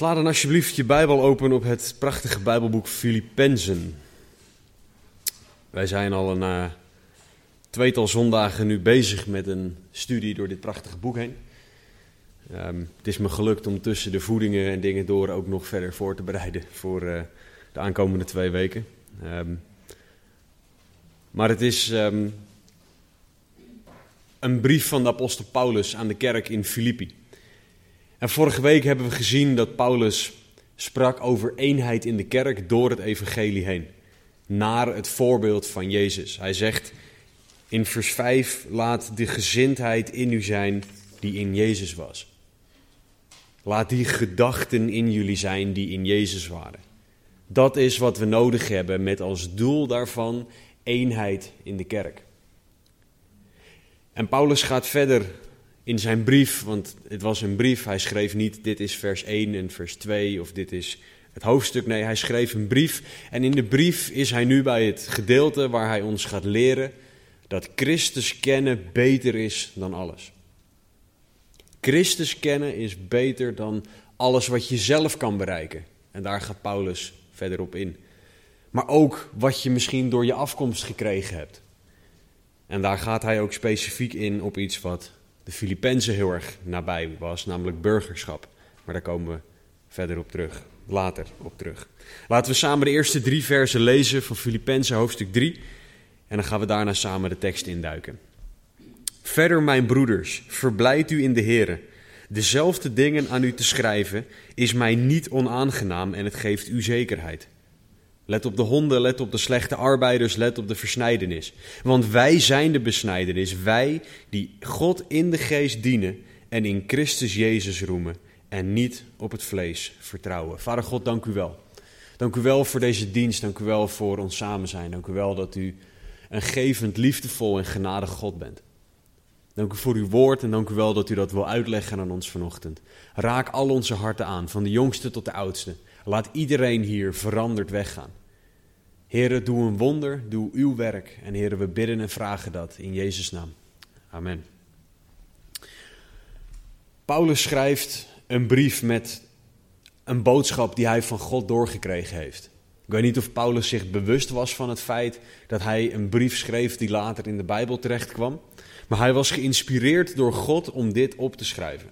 Sla dan alsjeblieft je Bijbel open op het prachtige Bijbelboek Filippenzen. Wij zijn al een uh, tweetal zondagen nu bezig met een studie door dit prachtige boek heen. Um, het is me gelukt om tussen de voedingen en dingen door ook nog verder voor te bereiden voor uh, de aankomende twee weken. Um, maar het is um, een brief van de apostel Paulus aan de kerk in Filippi. En vorige week hebben we gezien dat Paulus sprak over eenheid in de kerk door het evangelie heen. Naar het voorbeeld van Jezus. Hij zegt in vers 5: Laat de gezindheid in u zijn die in Jezus was. Laat die gedachten in jullie zijn die in Jezus waren. Dat is wat we nodig hebben met als doel daarvan eenheid in de kerk. En Paulus gaat verder in zijn brief, want het was een brief, hij schreef niet dit is vers 1 en vers 2 of dit is het hoofdstuk. Nee, hij schreef een brief en in de brief is hij nu bij het gedeelte waar hij ons gaat leren dat Christus kennen beter is dan alles. Christus kennen is beter dan alles wat je zelf kan bereiken. En daar gaat Paulus verder op in. Maar ook wat je misschien door je afkomst gekregen hebt. En daar gaat hij ook specifiek in op iets wat de heel erg nabij was, namelijk burgerschap. Maar daar komen we verder op terug, later op terug. Laten we samen de eerste drie versen lezen van Filippenzen hoofdstuk 3. En dan gaan we daarna samen de tekst induiken. Verder, mijn broeders, verblijd u in de Heer. Dezelfde dingen aan u te schrijven is mij niet onaangenaam en het geeft u zekerheid. Let op de honden, let op de slechte arbeiders, let op de versnijdenis. Want wij zijn de besnijdenis, wij die God in de geest dienen en in Christus Jezus roemen en niet op het vlees vertrouwen. Vader God, dank u wel. Dank u wel voor deze dienst, dank u wel voor ons samen zijn. Dank u wel dat u een gevend, liefdevol en genadig God bent. Dank u voor uw woord en dank u wel dat u dat wil uitleggen aan ons vanochtend. Raak al onze harten aan, van de jongste tot de oudste. Laat iedereen hier veranderd weggaan. Heren, doe een wonder, doe uw werk. En heren, we bidden en vragen dat in Jezus' naam. Amen. Paulus schrijft een brief met een boodschap die hij van God doorgekregen heeft. Ik weet niet of Paulus zich bewust was van het feit dat hij een brief schreef die later in de Bijbel terecht kwam. Maar hij was geïnspireerd door God om dit op te schrijven.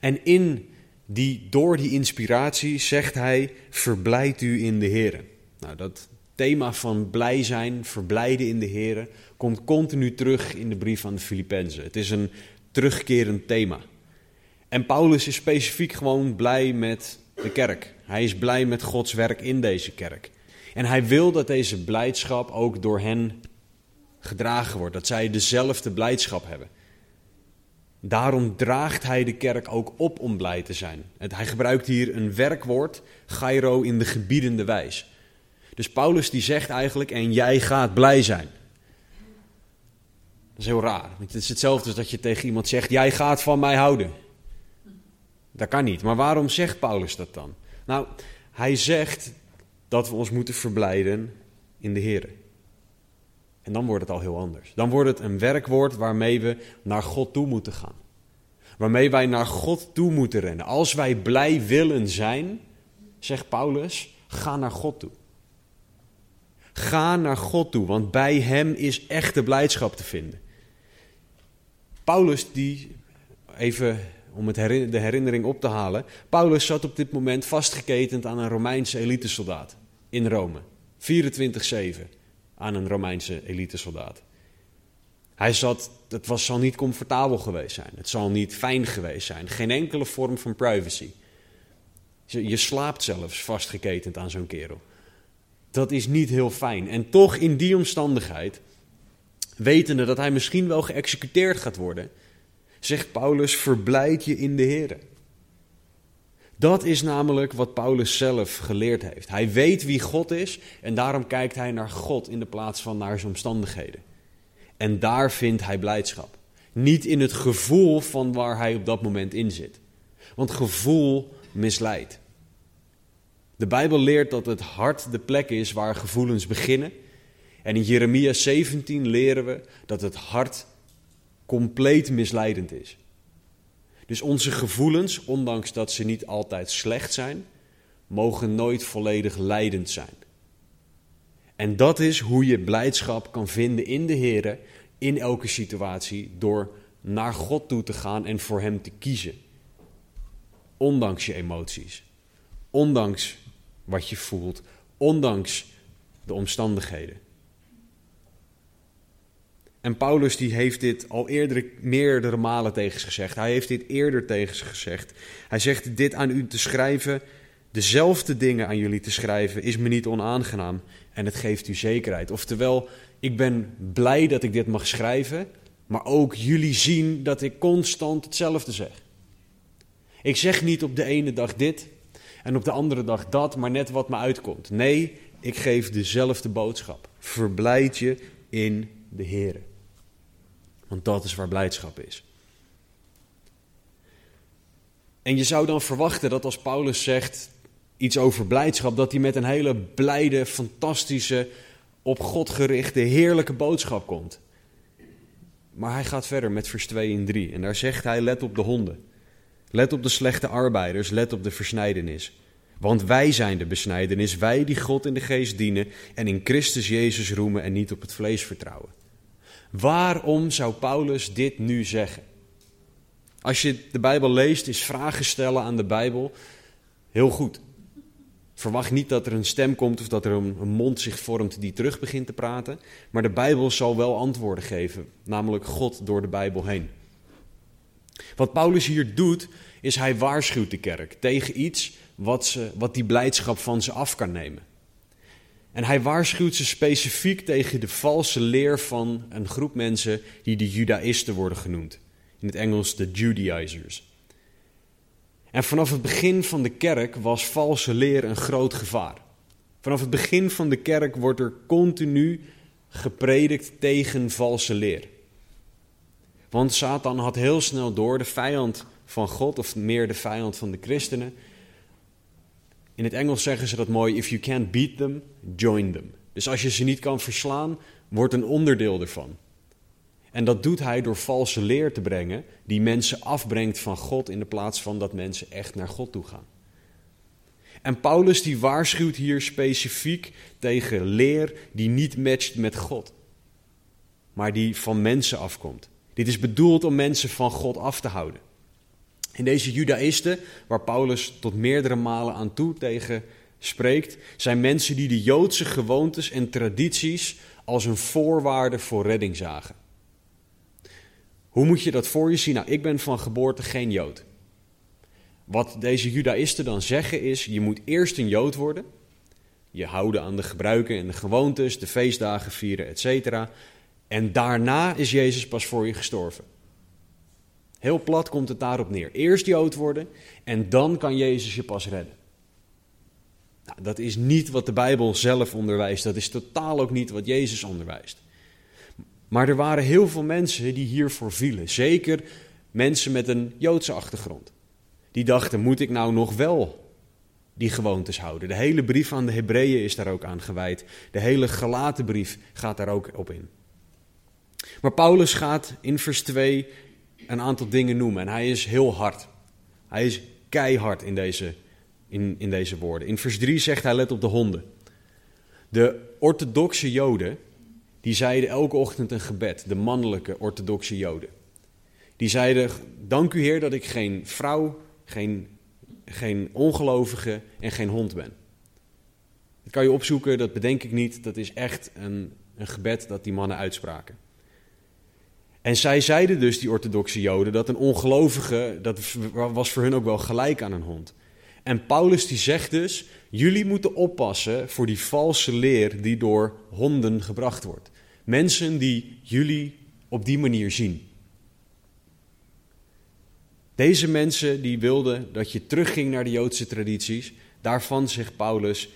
En in die, door die inspiratie zegt hij: Verblijd u in de Heer. Nou, dat thema van blij zijn, verblijden in de Heer, komt continu terug in de brief aan de Filippenzen. Het is een terugkerend thema. En Paulus is specifiek gewoon blij met de kerk. Hij is blij met Gods werk in deze kerk. En hij wil dat deze blijdschap ook door hen gedragen wordt, dat zij dezelfde blijdschap hebben. Daarom draagt hij de kerk ook op om blij te zijn. Hij gebruikt hier een werkwoord, gairo, in de gebiedende wijs. Dus Paulus die zegt eigenlijk, en jij gaat blij zijn. Dat is heel raar. Want het is hetzelfde als dat je tegen iemand zegt, jij gaat van mij houden. Dat kan niet. Maar waarom zegt Paulus dat dan? Nou, hij zegt dat we ons moeten verblijden in de Heer. En dan wordt het al heel anders. Dan wordt het een werkwoord waarmee we naar God toe moeten gaan. Waarmee wij naar God toe moeten rennen. Als wij blij willen zijn, zegt Paulus, ga naar God toe. Ga naar God toe, want bij Hem is echte blijdschap te vinden. Paulus, die, even om het de herinnering op te halen. Paulus zat op dit moment vastgeketend aan een Romeinse elitesoldaat in Rome. 24-7 aan een Romeinse elitesoldaat. Hij zat, het was, zal niet comfortabel geweest zijn. Het zal niet fijn geweest zijn. Geen enkele vorm van privacy. Je slaapt zelfs vastgeketend aan zo'n kerel. Dat is niet heel fijn. En toch in die omstandigheid, wetende dat hij misschien wel geëxecuteerd gaat worden, zegt Paulus: verblijd je in de Heer. Dat is namelijk wat Paulus zelf geleerd heeft. Hij weet wie God is en daarom kijkt hij naar God in de plaats van naar zijn omstandigheden. En daar vindt hij blijdschap. Niet in het gevoel van waar hij op dat moment in zit. Want gevoel misleidt. De Bijbel leert dat het hart de plek is waar gevoelens beginnen. En in Jeremia 17 leren we dat het hart compleet misleidend is. Dus onze gevoelens, ondanks dat ze niet altijd slecht zijn, mogen nooit volledig leidend zijn. En dat is hoe je blijdschap kan vinden in de Heer in elke situatie door naar God toe te gaan en voor Hem te kiezen. Ondanks je emoties, ondanks wat je voelt, ondanks de omstandigheden. En Paulus die heeft dit al eerder meerdere malen tegen ze gezegd. Hij heeft dit eerder tegen ze gezegd. Hij zegt dit aan u te schrijven, dezelfde dingen aan jullie te schrijven, is me niet onaangenaam en het geeft u zekerheid. Oftewel, ik ben blij dat ik dit mag schrijven, maar ook jullie zien dat ik constant hetzelfde zeg. Ik zeg niet op de ene dag dit en op de andere dag dat, maar net wat me uitkomt. Nee, ik geef dezelfde boodschap. Verblijd je in de Heer. Want dat is waar blijdschap is. En je zou dan verwachten dat als Paulus zegt iets over blijdschap, dat hij met een hele blijde, fantastische, op God gerichte, heerlijke boodschap komt. Maar hij gaat verder met vers 2 en 3. En daar zegt hij: Let op de honden. Let op de slechte arbeiders. Let op de versnijdenis. Want wij zijn de besnijdenis, wij die God in de geest dienen en in Christus Jezus roemen en niet op het vlees vertrouwen. Waarom zou Paulus dit nu zeggen? Als je de Bijbel leest, is vragen stellen aan de Bijbel heel goed. Verwacht niet dat er een stem komt of dat er een, mond zich vormt die terug begint te praten. Maar de Bijbel zal wel antwoorden geven, namelijk God door de Bijbel heen. Wat Paulus hier doet, is hij waarschuwt de kerk tegen iets wat, ze, wat die blijdschap van ze af kan nemen. En hij waarschuwt ze specifiek tegen de valse leer van een groep mensen die de Judaïsten worden genoemd. In het Engels de Judaizers. En vanaf het begin van de kerk was valse leer een groot gevaar. Vanaf het begin van de kerk wordt er continu gepredikt tegen valse leer. Want Satan had heel snel door, de vijand van God, of meer de vijand van de christenen. In het Engels zeggen ze dat mooi: if you can't beat them, join them. Dus als je ze niet kan verslaan, word een onderdeel ervan. En dat doet hij door valse leer te brengen, die mensen afbrengt van God in de plaats van dat mensen echt naar God toe gaan. En Paulus die waarschuwt hier specifiek tegen leer die niet matcht met God, maar die van mensen afkomt. Dit is bedoeld om mensen van God af te houden. En deze Judaïsten, waar Paulus tot meerdere malen aan toe tegen spreekt, zijn mensen die de Joodse gewoontes en tradities als een voorwaarde voor redding zagen. Hoe moet je dat voor je zien? Nou, ik ben van geboorte geen Jood. Wat deze Judaïsten dan zeggen is: je moet eerst een Jood worden. Je houden aan de gebruiken en de gewoontes, de feestdagen vieren, etc. En daarna is Jezus pas voor je gestorven. Heel plat komt het daarop neer. Eerst Jood worden en dan kan Jezus je pas redden. Nou, dat is niet wat de Bijbel zelf onderwijst. Dat is totaal ook niet wat Jezus onderwijst. Maar er waren heel veel mensen die hiervoor vielen. Zeker mensen met een Joodse achtergrond. Die dachten, moet ik nou nog wel die gewoontes houden? De hele brief aan de Hebreeën is daar ook aan gewijd. De hele gelaten brief gaat daar ook op in. Maar Paulus gaat in vers 2 een aantal dingen noemen. En hij is heel hard. Hij is keihard in deze, in, in deze woorden. In vers 3 zegt hij: let op de honden. De orthodoxe Joden, die zeiden elke ochtend een gebed. De mannelijke orthodoxe Joden. Die zeiden: Dank u Heer dat ik geen vrouw, geen, geen ongelovige en geen hond ben. Dat kan je opzoeken, dat bedenk ik niet. Dat is echt een, een gebed dat die mannen uitspraken. En zij zeiden dus, die orthodoxe Joden, dat een ongelovige, dat was voor hun ook wel gelijk aan een hond. En Paulus die zegt dus, jullie moeten oppassen voor die valse leer die door honden gebracht wordt. Mensen die jullie op die manier zien. Deze mensen die wilden dat je terugging naar de Joodse tradities, daarvan zegt Paulus,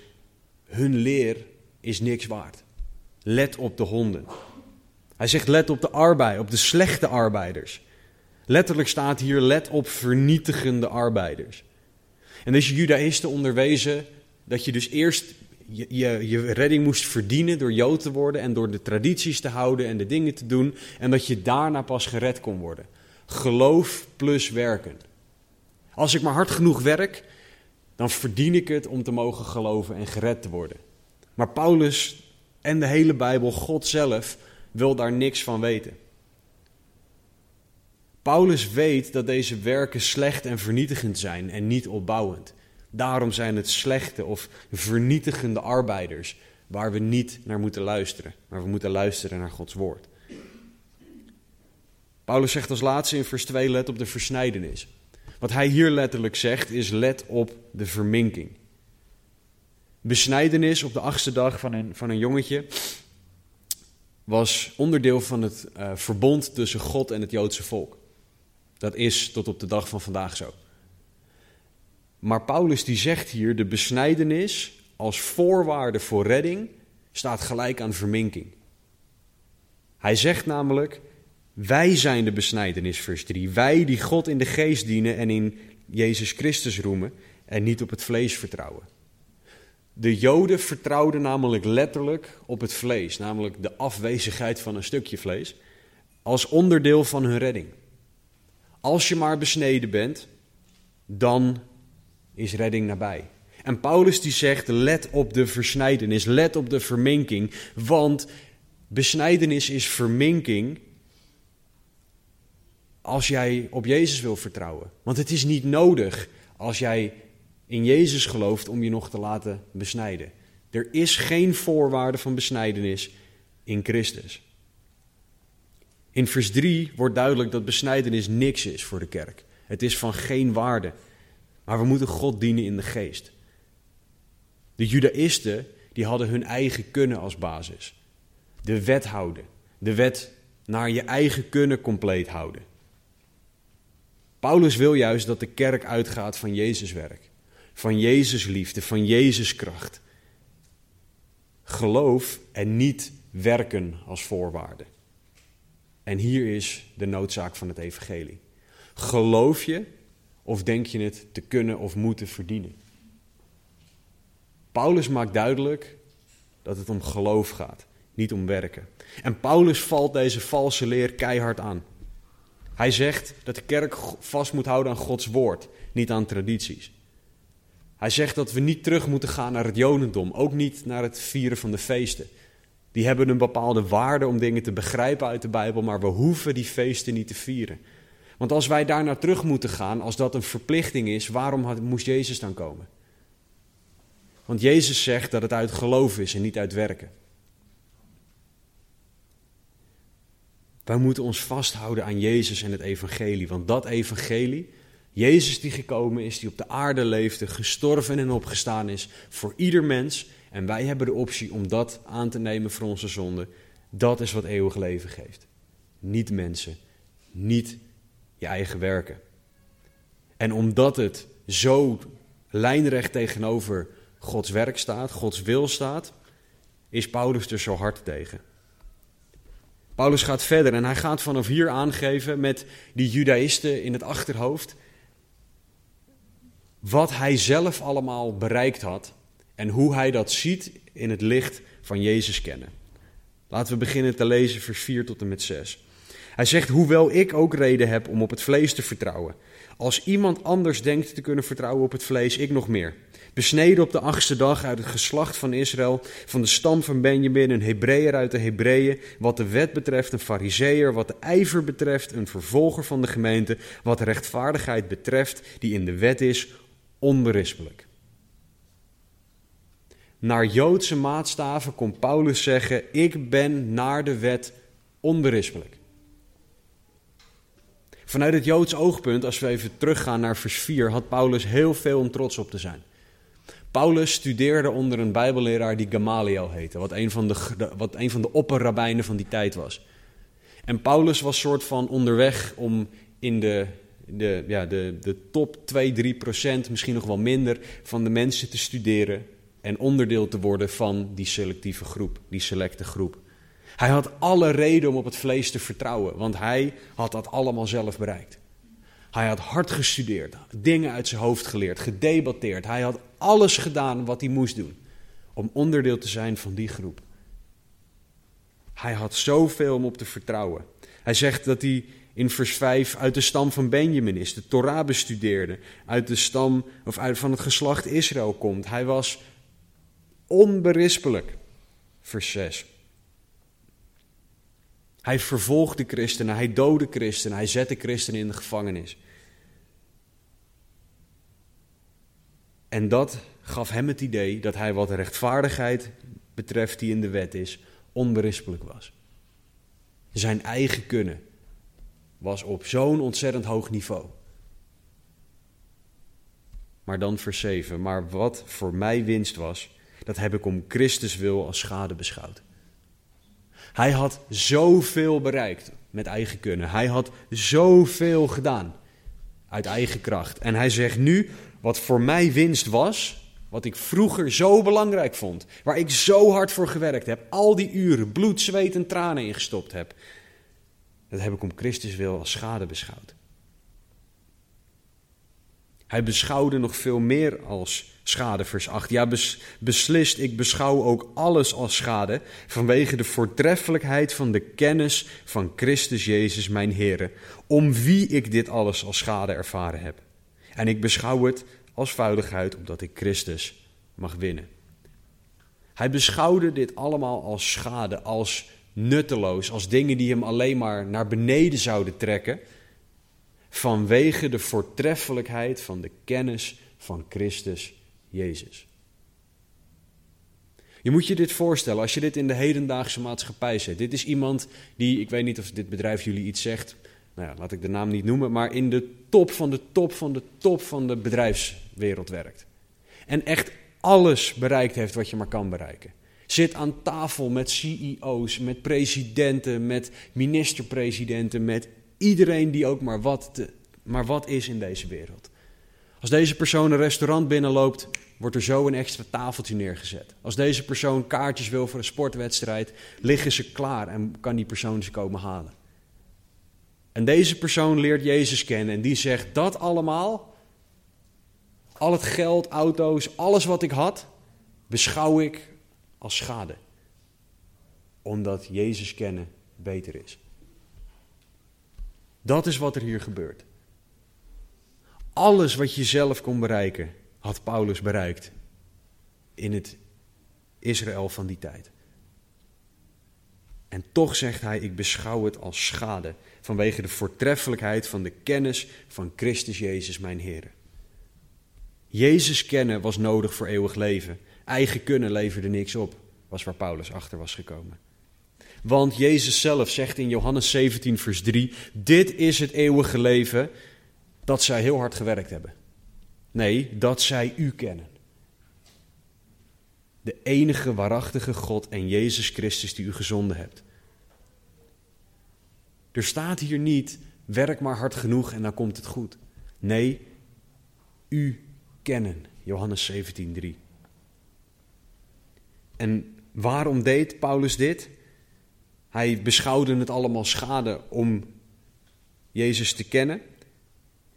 hun leer is niks waard. Let op de honden. Hij zegt let op de arbeid, op de slechte arbeiders. Letterlijk staat hier let op vernietigende arbeiders. En deze judaïsten onderwezen dat je dus eerst je, je, je redding moest verdienen door Jood te worden en door de tradities te houden en de dingen te doen. En dat je daarna pas gered kon worden. Geloof plus werken. Als ik maar hard genoeg werk, dan verdien ik het om te mogen geloven en gered te worden. Maar Paulus en de hele Bijbel, God zelf, wil daar niks van weten. Paulus weet dat deze werken slecht en vernietigend zijn en niet opbouwend. Daarom zijn het slechte of vernietigende arbeiders waar we niet naar moeten luisteren, maar we moeten luisteren naar Gods woord. Paulus zegt als laatste in vers 2: let op de versnijdenis. Wat hij hier letterlijk zegt is: let op de verminking. Besnijdenis op de achtste dag van een, van een jongetje was onderdeel van het uh, verbond tussen God en het Joodse volk. Dat is tot op de dag van vandaag zo. Maar Paulus die zegt hier, de besnijdenis als voorwaarde voor redding staat gelijk aan verminking. Hij zegt namelijk, wij zijn de besnijdenis, vers 3. Wij die God in de geest dienen en in Jezus Christus roemen en niet op het vlees vertrouwen. De Joden vertrouwden namelijk letterlijk op het vlees, namelijk de afwezigheid van een stukje vlees, als onderdeel van hun redding. Als je maar besneden bent, dan is redding nabij. En Paulus die zegt, let op de versnijdenis, let op de verminking, want besnijdenis is verminking als jij op Jezus wil vertrouwen. Want het is niet nodig als jij in Jezus gelooft om je nog te laten besnijden. Er is geen voorwaarde van besnijdenis in Christus. In vers 3 wordt duidelijk dat besnijdenis niks is voor de kerk. Het is van geen waarde. Maar we moeten God dienen in de geest. De Judaïsten die hadden hun eigen kunnen als basis. De wet houden. De wet naar je eigen kunnen compleet houden. Paulus wil juist dat de kerk uitgaat van Jezus werk. Van Jezus liefde, van Jezus kracht. Geloof en niet werken als voorwaarde. En hier is de noodzaak van het evangelie. Geloof je of denk je het te kunnen of moeten verdienen? Paulus maakt duidelijk dat het om geloof gaat, niet om werken. En Paulus valt deze valse leer keihard aan. Hij zegt dat de kerk vast moet houden aan Gods woord, niet aan tradities. Hij zegt dat we niet terug moeten gaan naar het Jodendom, ook niet naar het vieren van de feesten. Die hebben een bepaalde waarde om dingen te begrijpen uit de Bijbel, maar we hoeven die feesten niet te vieren. Want als wij daar naar terug moeten gaan, als dat een verplichting is, waarom had, moest Jezus dan komen? Want Jezus zegt dat het uit geloof is en niet uit werken. Wij moeten ons vasthouden aan Jezus en het evangelie, want dat evangelie, Jezus die gekomen is, die op de aarde leefde, gestorven en opgestaan is voor ieder mens, en wij hebben de optie om dat aan te nemen voor onze zonde, dat is wat eeuwig leven geeft. Niet mensen, niet je eigen werken. En omdat het zo lijnrecht tegenover Gods werk staat, Gods wil staat, is Paulus er zo hard tegen. Paulus gaat verder en hij gaat vanaf hier aangeven met die judaïsten in het achterhoofd wat hij zelf allemaal bereikt had en hoe hij dat ziet in het licht van Jezus kennen. Laten we beginnen te lezen vers 4 tot en met 6. Hij zegt, hoewel ik ook reden heb om op het vlees te vertrouwen. Als iemand anders denkt te kunnen vertrouwen op het vlees, ik nog meer. Besneden op de achtste dag uit het geslacht van Israël, van de stam van Benjamin, een Hebreeër uit de Hebreeën, wat de wet betreft een fariseer, wat de ijver betreft een vervolger van de gemeente, wat rechtvaardigheid betreft die in de wet is, onberispelijk. Naar Joodse maatstaven kon Paulus zeggen, ik ben naar de wet onberispelijk. Vanuit het Joods oogpunt, als we even teruggaan naar vers 4, had Paulus heel veel om trots op te zijn. Paulus studeerde onder een bijbelleraar die Gamaliel heette, wat een van de, wat een van de opperrabijnen van die tijd was. En Paulus was soort van onderweg om in de de, ja, de, de top 2, 3 procent, misschien nog wel minder, van de mensen te studeren en onderdeel te worden van die selectieve groep, die selecte groep. Hij had alle reden om op het vlees te vertrouwen, want hij had dat allemaal zelf bereikt. Hij had hard gestudeerd, dingen uit zijn hoofd geleerd, gedebatteerd. Hij had alles gedaan wat hij moest doen om onderdeel te zijn van die groep. Hij had zoveel om op te vertrouwen. Hij zegt dat hij in vers 5 uit de stam van Benjamin is, de Torah bestudeerde, uit de stam of uit van het geslacht Israël komt. Hij was onberispelijk. Vers 6. Hij vervolgde christenen, hij doodde christenen, hij zette christenen in de gevangenis. En dat gaf hem het idee dat hij wat rechtvaardigheid betreft die in de wet is, onberispelijk was. Zijn eigen kunnen was op zo'n ontzettend hoog niveau. Maar dan vers 7. Maar wat voor mij winst was, dat heb ik om Christus wil als schade beschouwd. Hij had zoveel bereikt met eigen kunnen. Hij had zoveel gedaan uit eigen kracht. En hij zegt nu, wat voor mij winst was, wat ik vroeger zo belangrijk vond, waar ik zo hard voor gewerkt heb, al die uren, bloed, zweet en tranen ingestopt heb, dat heb ik om Christus wil als schade beschouwd. Hij beschouwde nog veel meer als schade, vers 8. Ja, beslist, ik beschouw ook alles als schade vanwege de voortreffelijkheid van de kennis van Christus Jezus, mijn Heer, om wie ik dit alles als schade ervaren heb. En ik beschouw het als vuiligheid, omdat ik Christus mag winnen. Hij beschouwde dit allemaal als schade, als nutteloos, als dingen die hem alleen maar naar beneden zouden trekken, vanwege de voortreffelijkheid van de kennis van Christus Jezus. Je moet je dit voorstellen als je dit in de hedendaagse maatschappij zet. Dit is iemand die, ik weet niet of dit bedrijf jullie iets zegt, nou ja, laat ik de naam niet noemen, maar in de top van de top van de top van de bedrijfswereld werkt. En echt alles bereikt heeft wat je maar kan bereiken. Zit aan tafel met CEO's, met presidenten, met minister-presidenten, met iedereen die ook maar wat, te, maar wat is in deze wereld. Als deze persoon een restaurant binnenloopt, wordt er zo een extra tafeltje neergezet. Als deze persoon kaartjes wil voor een sportwedstrijd, liggen ze klaar en kan die persoon ze komen halen. En deze persoon leert Jezus kennen en die zegt dat allemaal, al het geld, auto's, alles wat ik had, beschouw ik als schade. Omdat Jezus kennen beter is. Dat is wat er hier gebeurt. Alles wat je zelf kon bereiken, had Paulus bereikt in het Israël van die tijd. En toch zegt hij: Ik beschouw het als schade vanwege de voortreffelijkheid van de kennis van Christus Jezus, mijn Heer. Jezus kennen was nodig voor eeuwig leven. Eigen kunnen leverde niks op, was waar Paulus achter was gekomen. Want Jezus zelf zegt in Johannes 17, vers 3: Dit is het eeuwige leven, dat zij heel hard gewerkt hebben. Nee, dat zij u kennen. De enige waarachtige God en Jezus Christus die u gezonden hebt. Er staat hier niet, werk maar hard genoeg en dan komt het goed. Nee, u kennen. Johannes 17, 3. En waarom deed Paulus dit? Hij beschouwde het allemaal schade om Jezus te kennen.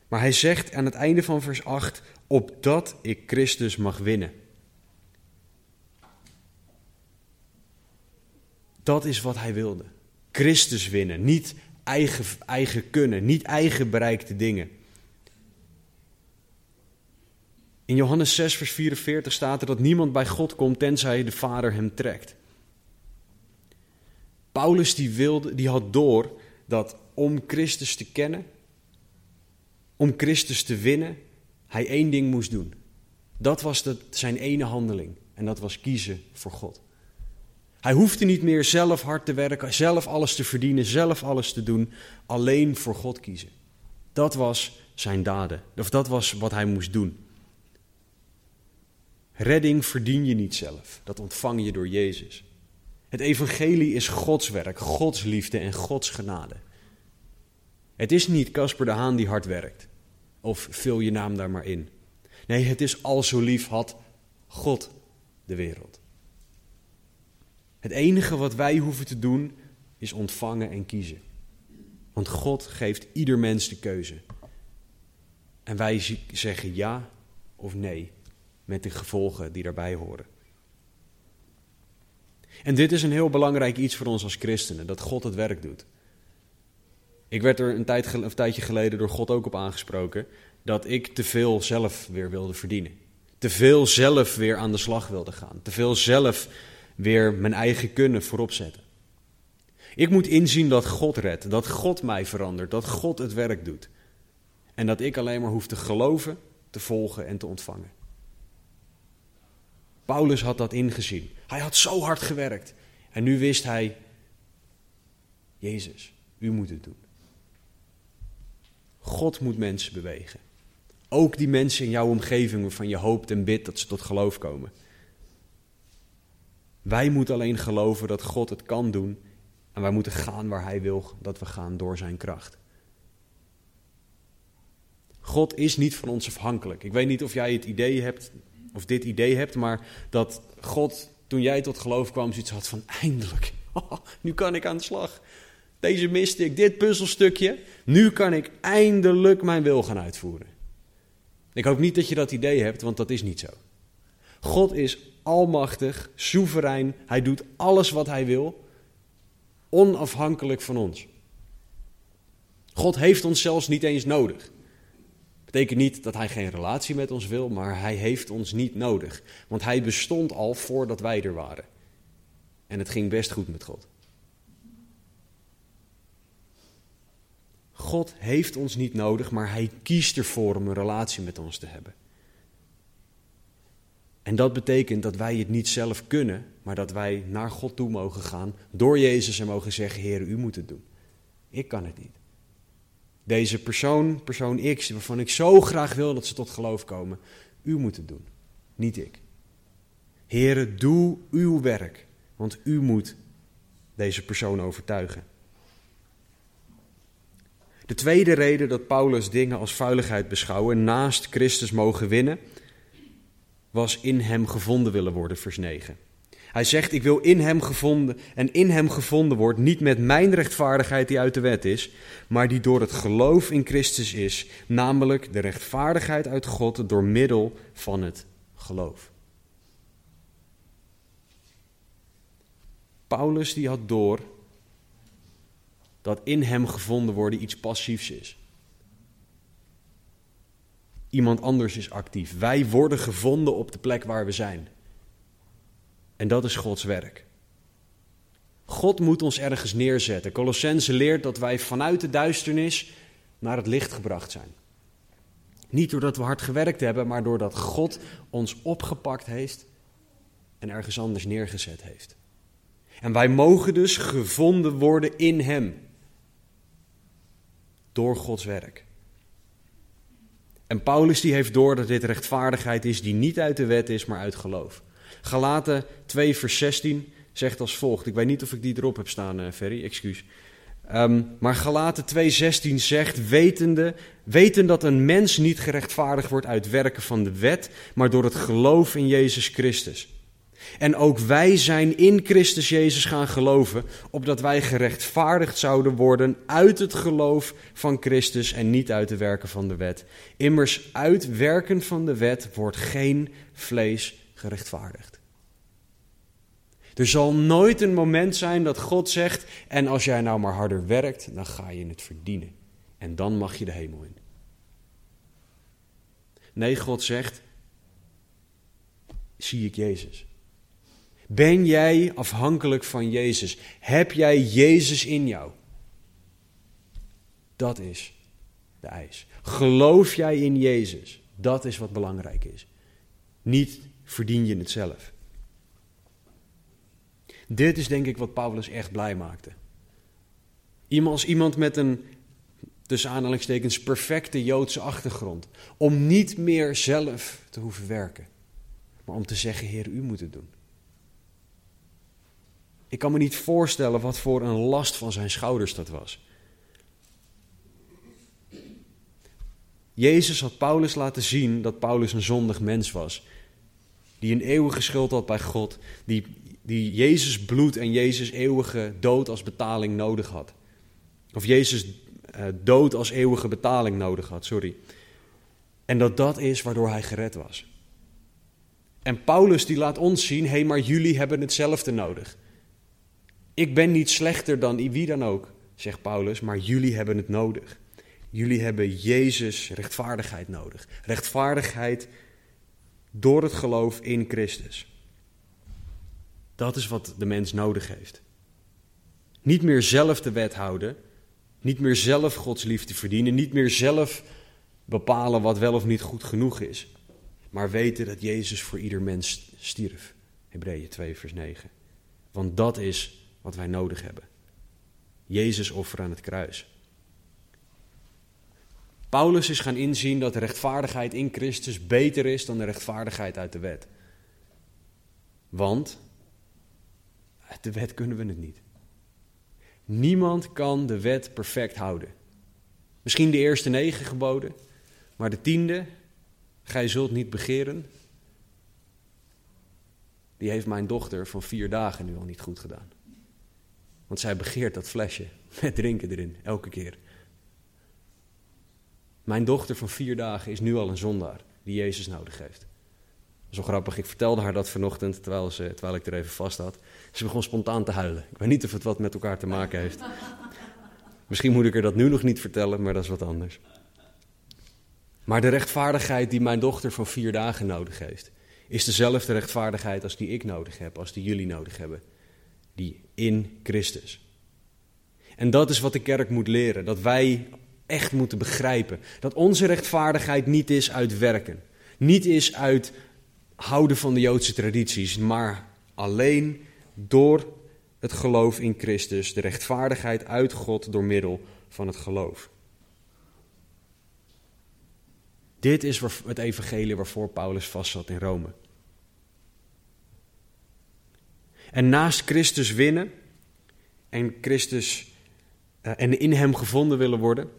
Maar hij zegt aan het einde van vers 8: opdat ik Christus mag winnen. Dat is wat hij wilde. Christus winnen. Niet eigen, eigen kunnen, niet eigen bereikte dingen. In Johannes 6, vers 44 staat er dat niemand bij God komt tenzij de Vader hem trekt. Paulus die, wilde, die had door dat om Christus te kennen, om Christus te winnen, hij één ding moest doen. Dat was zijn ene handeling en dat was kiezen voor God. Hij hoefde niet meer zelf hard te werken, zelf alles te verdienen, zelf alles te doen, alleen voor God kiezen. Dat was zijn daden, of dat was wat hij moest doen. Redding verdien je niet zelf, dat ontvang je door Jezus. Het evangelie is Gods werk, Gods liefde en Gods genade. Het is niet Casper de Haan die hard werkt. Of vul je naam daar maar in. Nee, het is al zo lief had God de wereld. Het enige wat wij hoeven te doen is ontvangen en kiezen. Want God geeft ieder mens de keuze. En wij zeggen ja of nee met de gevolgen die daarbij horen. En dit is een heel belangrijk iets voor ons als christenen, dat God het werk doet. Ik werd er een, tijd, een tijdje geleden door God ook op aangesproken dat ik te veel zelf weer wilde verdienen. Te veel zelf weer aan de slag wilde gaan. Te veel zelf weer mijn eigen kunnen voorop zetten. Ik moet inzien dat God redt, dat God mij verandert, dat God het werk doet. En dat ik alleen maar hoef te geloven, te volgen en te ontvangen. Paulus had dat ingezien. Hij had zo hard gewerkt. En nu wist hij, Jezus, u moet het doen. God moet mensen bewegen. Ook die mensen in jouw omgeving waarvan je hoopt en bidt dat ze tot geloof komen. Wij moeten alleen geloven dat God het kan doen en wij moeten gaan waar Hij wil dat we gaan door Zijn kracht. God is niet van ons afhankelijk. Ik weet niet of jij het idee hebt, of dit idee hebt, maar dat God toen jij tot geloof kwam zoiets had van eindelijk, nu kan ik aan de slag. Deze miste ik, dit puzzelstukje, nu kan ik eindelijk mijn wil gaan uitvoeren. Ik hoop niet dat je dat idee hebt, want dat is niet zo. God is almachtig, soeverein, hij doet alles wat hij wil, onafhankelijk van ons. God heeft ons zelfs niet eens nodig. Betekent niet dat hij geen relatie met ons wil, maar hij heeft ons niet nodig. Want hij bestond al voordat wij er waren. En het ging best goed met God. God heeft ons niet nodig, maar hij kiest ervoor om een relatie met ons te hebben. En dat betekent dat wij het niet zelf kunnen, maar dat wij naar God toe mogen gaan door Jezus en mogen zeggen: Heer, u moet het doen. Ik kan het niet. Deze persoon, persoon X, waarvan ik zo graag wil dat ze tot geloof komen, u moet het doen, niet ik. Heere, doe uw werk, want u moet deze persoon overtuigen. De tweede reden dat Paulus dingen als vuiligheid beschouwen, naast Christus mogen winnen, was in hem gevonden willen worden, vers 9. Hij zegt, ik wil in hem gevonden en in hem gevonden wordt, niet met mijn rechtvaardigheid die uit de wet is, maar die door het geloof in Christus is, namelijk de rechtvaardigheid uit God door middel van het geloof. Paulus die had door dat in hem gevonden worden iets passiefs is. Iemand anders is actief. Wij worden gevonden op de plek waar we zijn. En dat is Gods werk. God moet ons ergens neerzetten. Colossense leert dat wij vanuit de duisternis naar het licht gebracht zijn. Niet doordat we hard gewerkt hebben, maar doordat God ons opgepakt heeft en ergens anders neergezet heeft. En wij mogen dus gevonden worden in Hem. Door Gods werk. En Paulus die heeft door dat dit rechtvaardigheid is die niet uit de wet is, maar uit geloof. Galaten 2 vers 16 zegt als volgt. Ik weet niet of ik die erop heb staan, uh, Ferry, excuus. Um, maar Galaten 2:16 zegt, wetende, weten dat een mens niet gerechtvaardigd wordt uit werken van de wet, maar door het geloof in Jezus Christus. En ook wij zijn in Christus Jezus gaan geloven, opdat wij gerechtvaardigd zouden worden uit het geloof van Christus en niet uit de werken van de wet. Immers uit werken van de wet wordt geen vlees gerechtvaardigd. Er zal nooit een moment zijn dat God zegt: En als jij nou maar harder werkt, dan ga je het verdienen. En dan mag je de hemel in. Nee, God zegt: Zie ik Jezus? Ben jij afhankelijk van Jezus? Heb jij Jezus in jou? Dat is de eis. Geloof jij in Jezus? Dat is wat belangrijk is. Niet verdien je het zelf. Dit is denk ik wat Paulus echt blij maakte. Iemand als iemand met een, tussen aanhalingstekens, perfecte Joodse achtergrond. Om niet meer zelf te hoeven werken. Maar om te zeggen, Heer, u moet het doen. Ik kan me niet voorstellen wat voor een last van zijn schouders dat was. Jezus had Paulus laten zien dat Paulus een zondig mens was. Die een eeuwige schuld had bij God. Die, die Jezus bloed en Jezus eeuwige dood als betaling nodig had. Of Jezus uh, dood als eeuwige betaling nodig had, sorry. En dat dat is waardoor hij gered was. En Paulus die laat ons zien, hé, hey, maar jullie hebben hetzelfde nodig. Ik ben niet slechter dan wie dan ook, zegt Paulus, maar jullie hebben het nodig. Jullie hebben Jezus rechtvaardigheid nodig. Rechtvaardigheid door het geloof in Christus. Dat is wat de mens nodig heeft. Niet meer zelf de wet houden, niet meer zelf Gods liefde verdienen, niet meer zelf bepalen wat wel of niet goed genoeg is, maar weten dat Jezus voor ieder mens stierf. Hebreeën 2, vers 9. Want dat is wat wij nodig hebben. Jezus offer aan het kruis. Paulus is gaan inzien dat de rechtvaardigheid in Christus beter is dan de rechtvaardigheid uit de wet. Want uit de wet kunnen we het niet. Niemand kan de wet perfect houden. Misschien de eerste negen geboden, maar de tiende, gij zult niet begeren, die heeft mijn dochter van vier dagen nu al niet goed gedaan. Want zij begeert dat flesje met drinken erin, elke keer. Mijn dochter van vier dagen is nu al een zondaar die Jezus nodig heeft. Zo grappig, ik vertelde haar dat vanochtend terwijl, ze, terwijl ik er even vast had. Ze begon spontaan te huilen. Ik weet niet of het wat met elkaar te maken heeft. Misschien moet ik er dat nu nog niet vertellen, maar dat is wat anders. Maar de rechtvaardigheid die mijn dochter van vier dagen nodig heeft, is dezelfde rechtvaardigheid als die ik nodig heb, als die jullie nodig hebben. Die in Christus. En dat is wat de kerk moet leren. Dat wij echt moeten begrijpen. Dat onze rechtvaardigheid niet is uit werken. Niet is uit houden van de Joodse tradities, maar alleen door het geloof in Christus, de rechtvaardigheid uit God door middel van het geloof. Dit is het evangelie waarvoor Paulus vastzat in Rome. En naast Christus winnen en Christus uh, en in hem gevonden willen worden,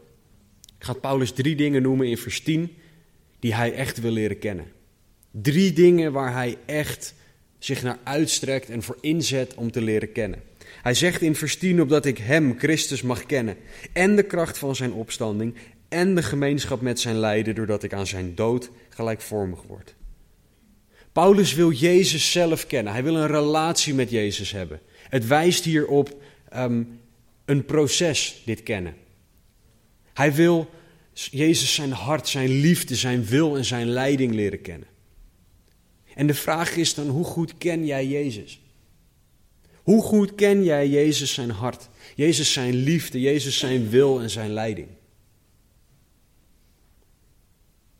gaat Paulus drie dingen noemen in vers 10 die hij echt wil leren kennen. Drie dingen waar hij echt zich naar uitstrekt en voor inzet om te leren kennen. Hij zegt in vers 10 opdat ik hem, Christus, mag kennen en de kracht van zijn opstanding en de gemeenschap met zijn lijden doordat ik aan zijn dood gelijkvormig word. Paulus wil Jezus zelf kennen. Hij wil een relatie met Jezus hebben. Het wijst hier op um, een proces, dit kennen. Hij wil Jezus zijn hart, zijn liefde, zijn wil en zijn leiding leren kennen. En de vraag is dan, hoe goed ken jij Jezus? Hoe goed ken jij Jezus zijn hart, Jezus zijn liefde, Jezus zijn wil en zijn leiding?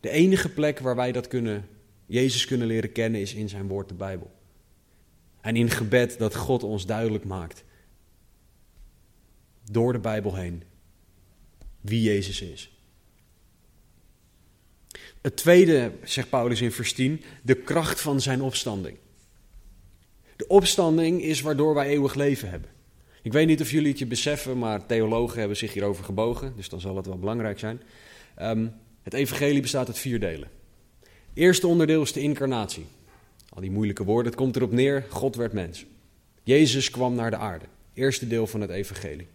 De enige plek waar wij dat kunnen, Jezus kunnen leren kennen is in zijn woord, de Bijbel. En in gebed dat God ons duidelijk maakt, door de Bijbel heen, wie Jezus is. Het tweede, zegt Paulus in vers 10, de kracht van zijn opstanding. De opstanding is waardoor wij eeuwig leven hebben. Ik weet niet of jullie het je beseffen, maar theologen hebben zich hierover gebogen, dus dan zal het wel belangrijk zijn. Um, het evangelie bestaat uit vier delen. Eerste onderdeel is de incarnatie. Al die moeilijke woorden, het komt erop neer, God werd mens. Jezus kwam naar de aarde. Eerste deel van het evangelie.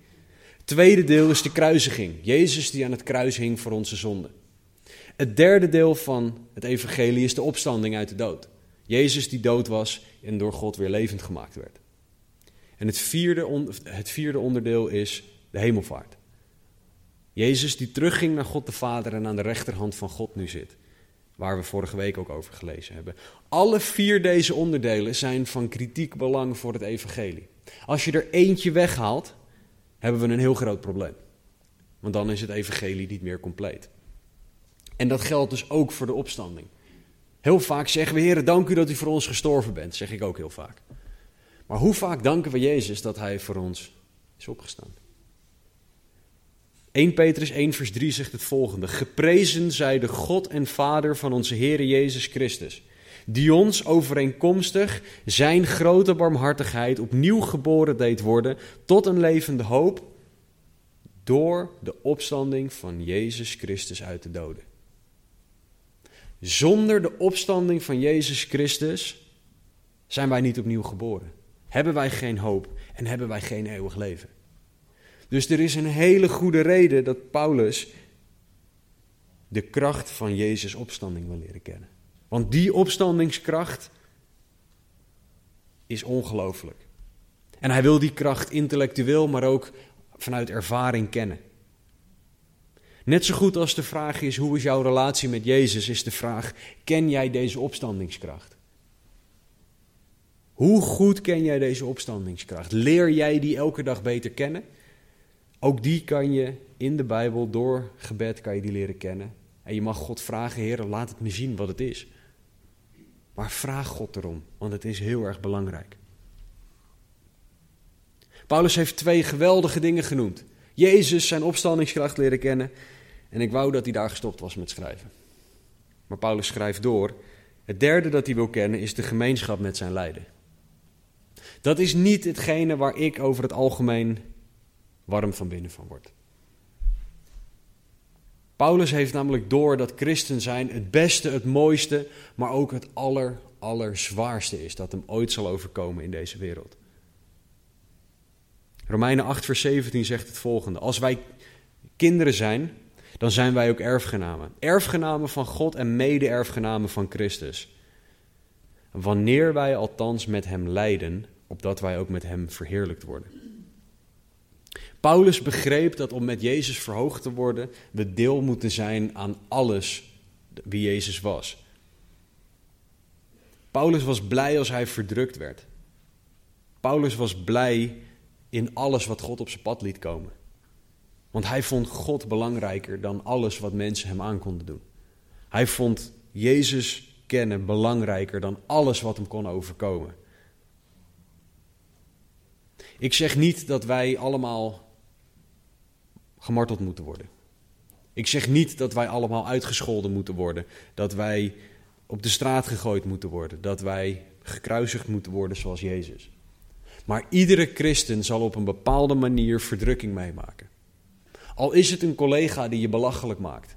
Tweede deel is de kruisiging. Jezus die aan het kruis hing voor onze zonden. Het derde deel van het evangelie is de opstanding uit de dood. Jezus die dood was en door God weer levend gemaakt werd. En het vierde, het vierde onderdeel is de hemelvaart. Jezus die terugging naar God de Vader en aan de rechterhand van God nu zit. Waar we vorige week ook over gelezen hebben. Alle vier deze onderdelen zijn van kritiek belang voor het evangelie. Als je er eentje weghaalt, hebben we een heel groot probleem. Want dan is het evangelie niet meer compleet. En dat geldt dus ook voor de opstanding. Heel vaak zeggen we, Heer, dank u dat u voor ons gestorven bent. zeg ik ook heel vaak. Maar hoe vaak danken we Jezus dat hij voor ons is opgestaan? 1 Petrus 1 vers 3 zegt het volgende. Geprezen zij de God en Vader van onze Heer Jezus Christus. Die ons overeenkomstig zijn grote barmhartigheid opnieuw geboren deed worden tot een levende hoop door de opstanding van Jezus Christus uit de doden. Zonder de opstanding van Jezus Christus zijn wij niet opnieuw geboren. Hebben wij geen hoop en hebben wij geen eeuwig leven. Dus er is een hele goede reden dat Paulus de kracht van Jezus' opstanding wil leren kennen. Want die opstandingskracht is ongelooflijk. En hij wil die kracht intellectueel, maar ook vanuit ervaring kennen. Net zo goed als de vraag is: hoe is jouw relatie met Jezus? Is de vraag: ken jij deze opstandingskracht? Hoe goed ken jij deze opstandingskracht? Leer jij die elke dag beter kennen? Ook die kan je in de Bijbel door gebed kan je die leren kennen. En je mag God vragen: Heer, laat het me zien wat het is. Maar vraag God erom, want het is heel erg belangrijk. Paulus heeft twee geweldige dingen genoemd. Jezus zijn opstandingskracht leren kennen. En ik wou dat hij daar gestopt was met schrijven. Maar Paulus schrijft door. Het derde dat hij wil kennen is de gemeenschap met zijn lijden. Dat is niet hetgene waar ik over het algemeen warm van binnen van word. Paulus heeft namelijk door dat christen zijn het beste, het mooiste, maar ook het aller, allerzwaarste is dat hem ooit zal overkomen in deze wereld. Romeinen 8, vers 17 zegt het volgende: Als wij kinderen zijn, dan zijn wij ook erfgenamen. Erfgenamen van God en mede-erfgenamen van Christus. Wanneer wij althans met Hem lijden, opdat wij ook met Hem verheerlijkt worden. Paulus begreep dat om met Jezus verhoogd te worden, we deel moeten zijn aan alles wie Jezus was. Paulus was blij als hij verdrukt werd. Paulus was blij in alles wat God op zijn pad liet komen. Want hij vond God belangrijker dan alles wat mensen hem aan konden doen. Hij vond Jezus kennen belangrijker dan alles wat hem kon overkomen. Ik zeg niet dat wij allemaal gemarteld moeten worden. Ik zeg niet dat wij allemaal uitgescholden moeten worden, dat wij op de straat gegooid moeten worden, dat wij gekruisigd moeten worden zoals Jezus. Maar iedere christen zal op een bepaalde manier verdrukking meemaken. Al is het een collega die je belachelijk maakt.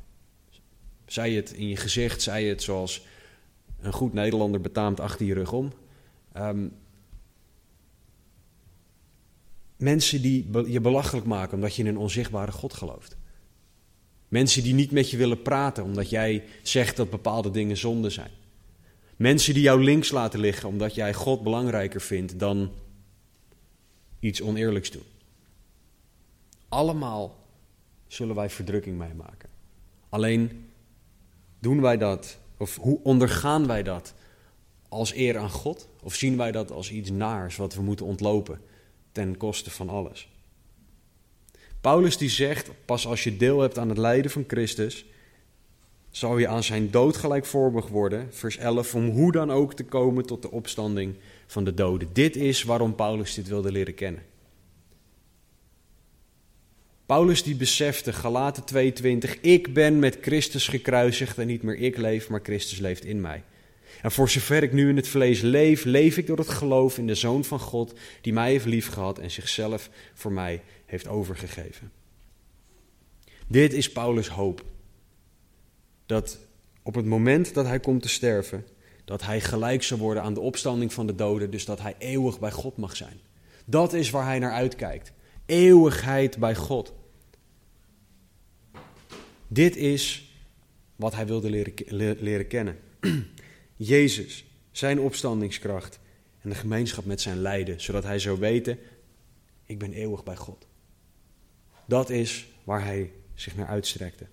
Zij het in je gezicht, zij het zoals een goed Nederlander betaamt achter je rug om. Ehm, mensen die je belachelijk maken omdat je in een onzichtbare God gelooft. Mensen die niet met je willen praten omdat jij zegt dat bepaalde dingen zonde zijn. Mensen die jou links laten liggen omdat jij God belangrijker vindt dan iets oneerlijks doen. Allemaal zullen wij verdrukking meemaken. Alleen doen wij dat, of hoe ondergaan wij dat als eer aan God? Of zien wij dat als iets naars wat we moeten ontlopen ten koste van alles? Paulus die zegt, pas als je deel hebt aan het lijden van Christus, zal je aan zijn dood gelijkvormig worden, vers 11, om hoe dan ook te komen tot de opstanding van de doden. Dit is waarom Paulus dit wilde leren kennen. Paulus die besefte, Galaten 2:20, ik ben met Christus gekruisigd en niet meer ik leef, maar Christus leeft in mij. En voor zover ik nu in het vlees leef, leef ik door het geloof in de Zoon van God, die mij heeft liefgehad en zichzelf voor mij heeft overgegeven. Dit is Paulus' hoop. Dat op het moment dat hij komt te sterven, dat hij gelijk zal worden aan de opstanding van de doden, dus dat hij eeuwig bij God mag zijn. Dat is waar hij naar uitkijkt. Eeuwigheid bij God. Dit is wat hij wilde leren, leren kennen. Jezus, zijn opstandingskracht en de gemeenschap met zijn lijden, zodat hij zou weten, ik ben eeuwig bij God. Dat is waar hij zich naar uitstrekte.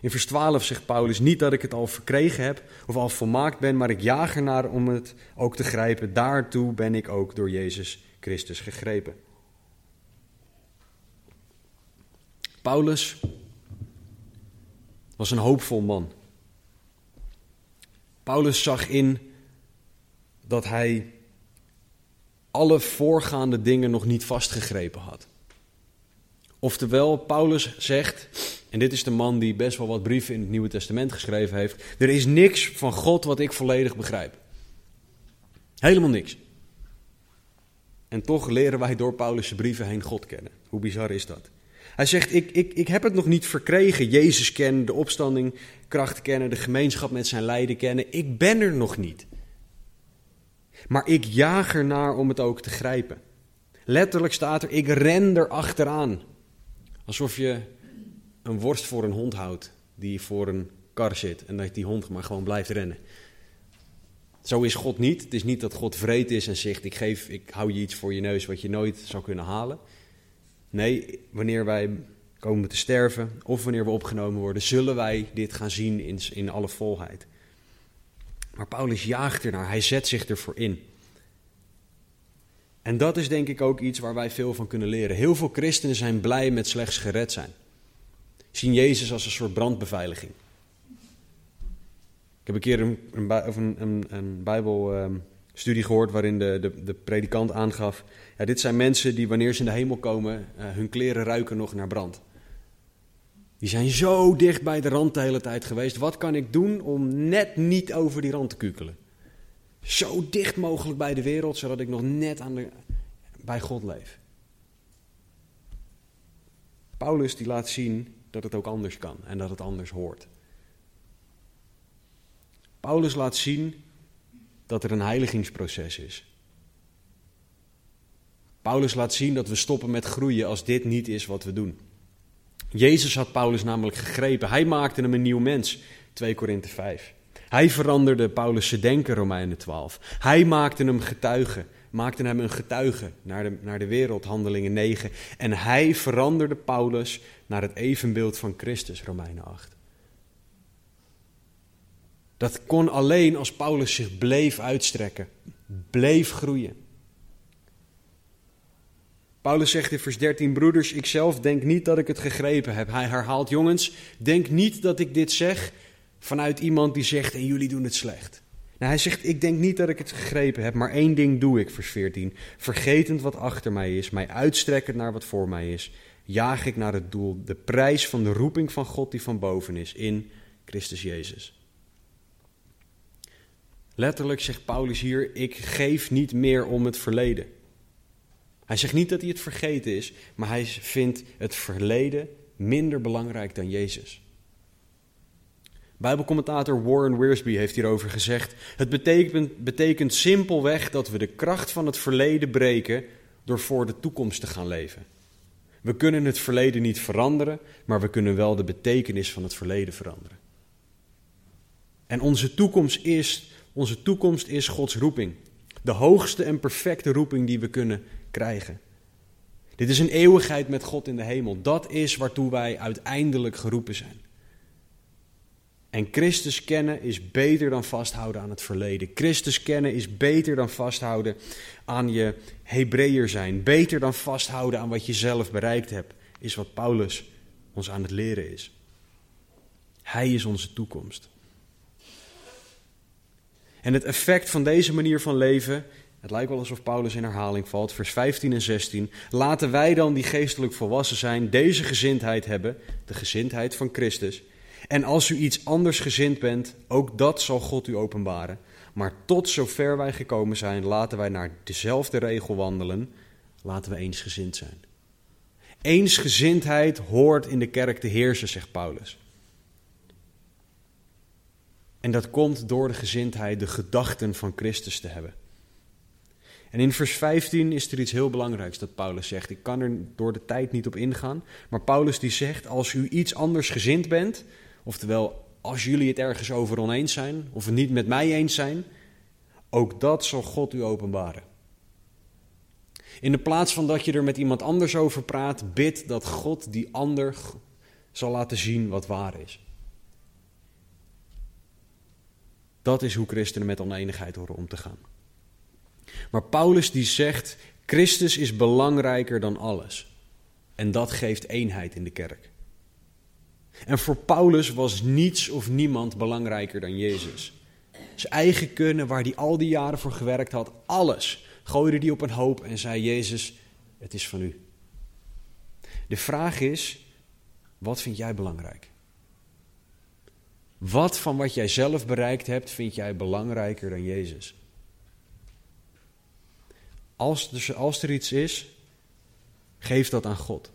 In vers 12 zegt Paulus niet dat ik het al verkregen heb of al volmaakt ben, maar ik jaag ernaar om het ook te grijpen. Daartoe ben ik ook door Jezus Christus gegrepen. Paulus was een hoopvol man. Paulus zag in dat hij alle voorgaande dingen nog niet vastgegrepen had. Oftewel, Paulus zegt, en dit is de man die best wel wat brieven in het Nieuwe Testament geschreven heeft: er is niks van God wat ik volledig begrijp. Helemaal niks. En toch leren wij door Paulus' brieven heen God kennen. Hoe bizar is dat? Hij zegt, ik, ik, ik heb het nog niet verkregen. Jezus kennen, de opstanding, kracht kennen, de gemeenschap met zijn lijden kennen. Ik ben er nog niet. Maar ik jaag ernaar om het ook te grijpen. Letterlijk staat er, ik ren er achteraan. Alsof je een worst voor een hond houdt die voor een kar zit en dat die hond maar gewoon blijft rennen. Zo is God niet. Het is niet dat God vreed is en zegt: ik, geef, ik hou je iets voor je neus wat je nooit zou kunnen halen. Nee, wanneer wij komen te sterven of wanneer we opgenomen worden, zullen wij dit gaan zien in, in alle volheid. Maar Paulus jaagt ernaar, hij zet zich ervoor in. En dat is denk ik ook iets waar wij veel van kunnen leren. Heel veel christenen zijn blij met slechts gered zijn. Zien Jezus als een soort brandbeveiliging. Ik heb een keer een, een, een, een Bijbelstudie gehoord waarin de, de, de, predikant aangaf: ja, dit zijn mensen die wanneer ze in de hemel komen, uh, hun kleren ruiken nog naar brand. Die zijn zo dicht bij de rand de hele tijd geweest. Wat kan ik doen om net niet over die rand te kukelen? Zo dicht mogelijk bij de wereld, zodat ik nog net aan de, bij God leef. Paulus die laat zien dat het ook anders kan en dat het anders hoort. Paulus laat zien dat er een heiligingsproces is. Paulus laat zien dat we stoppen met groeien als dit niet is wat we doen. Jezus had Paulus namelijk gegrepen. Hij maakte hem een nieuw mens, 2 Korinthe 5. Hij veranderde Paulus' denken, Romeinen 12. Hij maakte hem getuige, maakte hem een getuige naar de, naar de wereld, Handelingen 9. En hij veranderde Paulus naar het evenbeeld van Christus, Romeinen 8. Dat kon alleen als Paulus zich bleef uitstrekken, bleef groeien. Paulus zegt in vers 13, broeders, ik zelf denk niet dat ik het gegrepen heb. Hij herhaalt, jongens, denk niet dat ik dit zeg vanuit iemand die zegt en jullie doen het slecht. Nou, hij zegt, ik denk niet dat ik het gegrepen heb, maar één ding doe ik, vers 14. Vergetend wat achter mij is, mij uitstrekkend naar wat voor mij is, jaag ik naar het doel, de prijs van de roeping van God die van boven is, in Christus Jezus. Letterlijk zegt Paulus hier: Ik geef niet meer om het verleden. Hij zegt niet dat hij het vergeten is, maar hij vindt het verleden minder belangrijk dan Jezus. Bijbelcommentator Warren Wiersbe heeft hierover gezegd: Het betekent, betekent simpelweg dat we de kracht van het verleden breken door voor de toekomst te gaan leven. We kunnen het verleden niet veranderen, maar we kunnen wel de betekenis van het verleden veranderen. En onze toekomst is onze toekomst is Gods roeping. De hoogste en perfecte roeping die we kunnen krijgen. Dit is een eeuwigheid met God in de hemel. Dat is waartoe wij uiteindelijk geroepen zijn. En Christus kennen is beter dan vasthouden aan het verleden. Christus kennen is beter dan vasthouden aan je Hebreeër zijn. Beter dan vasthouden aan wat je zelf bereikt hebt, is wat Paulus ons aan het leren is. Hij is onze toekomst. En het effect van deze manier van leven, het lijkt wel alsof Paulus in herhaling valt, vers 15 en 16. Laten wij dan die geestelijk volwassen zijn, deze gezindheid hebben, de gezindheid van Christus. En als u iets anders gezind bent, ook dat zal God u openbaren. Maar tot zover wij gekomen zijn, laten wij naar dezelfde regel wandelen. Laten we eensgezind zijn. Eensgezindheid hoort in de kerk te heersen, zegt Paulus. En dat komt door de gezindheid, de gedachten van Christus te hebben. En in vers 15 is er iets heel belangrijks dat Paulus zegt. Ik kan er door de tijd niet op ingaan. Maar Paulus die zegt, als u iets anders gezind bent, oftewel als jullie het ergens over oneens zijn, of het niet met mij eens zijn, ook dat zal God u openbaren. In de plaats van dat je er met iemand anders over praat, bid dat God die ander zal laten zien wat waar is. Dat is hoe christenen met oneenigheid horen om te gaan. Maar Paulus die zegt, Christus is belangrijker dan alles. En dat geeft eenheid in de kerk. En voor Paulus was niets of niemand belangrijker dan Jezus. Zijn eigen kunnen, waar hij al die jaren voor gewerkt had, alles gooide hij op een hoop en zei: Jezus, het is van u. De vraag is: wat vind jij belangrijk? Wat van wat jij zelf bereikt hebt, vind jij belangrijker dan Jezus? Als er, als er iets is, geef dat aan God.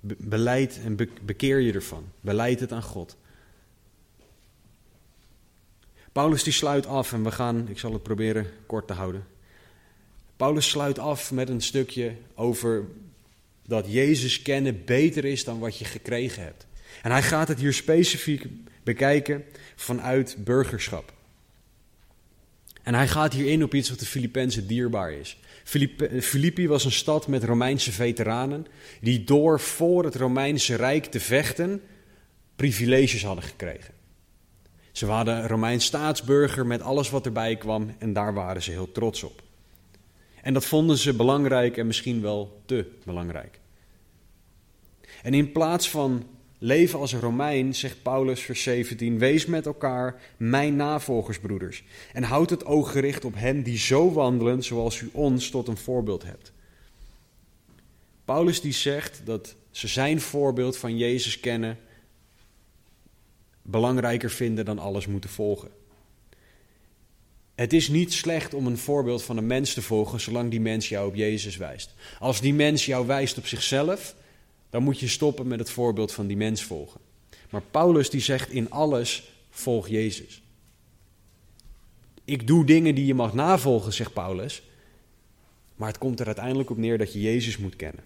beleid en bekeer je ervan. Beleid het aan God. Paulus die sluit af en we gaan, ik zal het proberen kort te houden. Paulus sluit af met een stukje over dat Jezus kennen beter is dan wat je gekregen hebt. En hij gaat het hier specifiek bekijken vanuit burgerschap. En hij gaat hier in op iets wat de Filippenzen dierbaar is. Filippi was een stad met Romeinse veteranen die door voor het Romeinse Rijk te vechten privileges hadden gekregen. Ze waren Romeins staatsburger met alles wat erbij kwam en daar waren ze heel trots op. En dat vonden ze belangrijk en misschien wel te belangrijk. En in plaats van leven als een Romein, zegt Paulus vers 17, wees met elkaar mijn navolgersbroeders en houd het oog gericht op hen die zo wandelen zoals u ons tot een voorbeeld hebt. Paulus die zegt dat ze zijn voorbeeld van Jezus kennen belangrijker vinden dan alles moeten volgen. Het is niet slecht om een voorbeeld van een mens te volgen zolang die mens jou op Jezus wijst. Als die mens jou wijst op zichzelf, dan moet je stoppen met het voorbeeld van die mens volgen. Maar Paulus die zegt in alles volg Jezus. Ik doe dingen die je mag navolgen, zegt Paulus. Maar het komt er uiteindelijk op neer dat je Jezus moet kennen.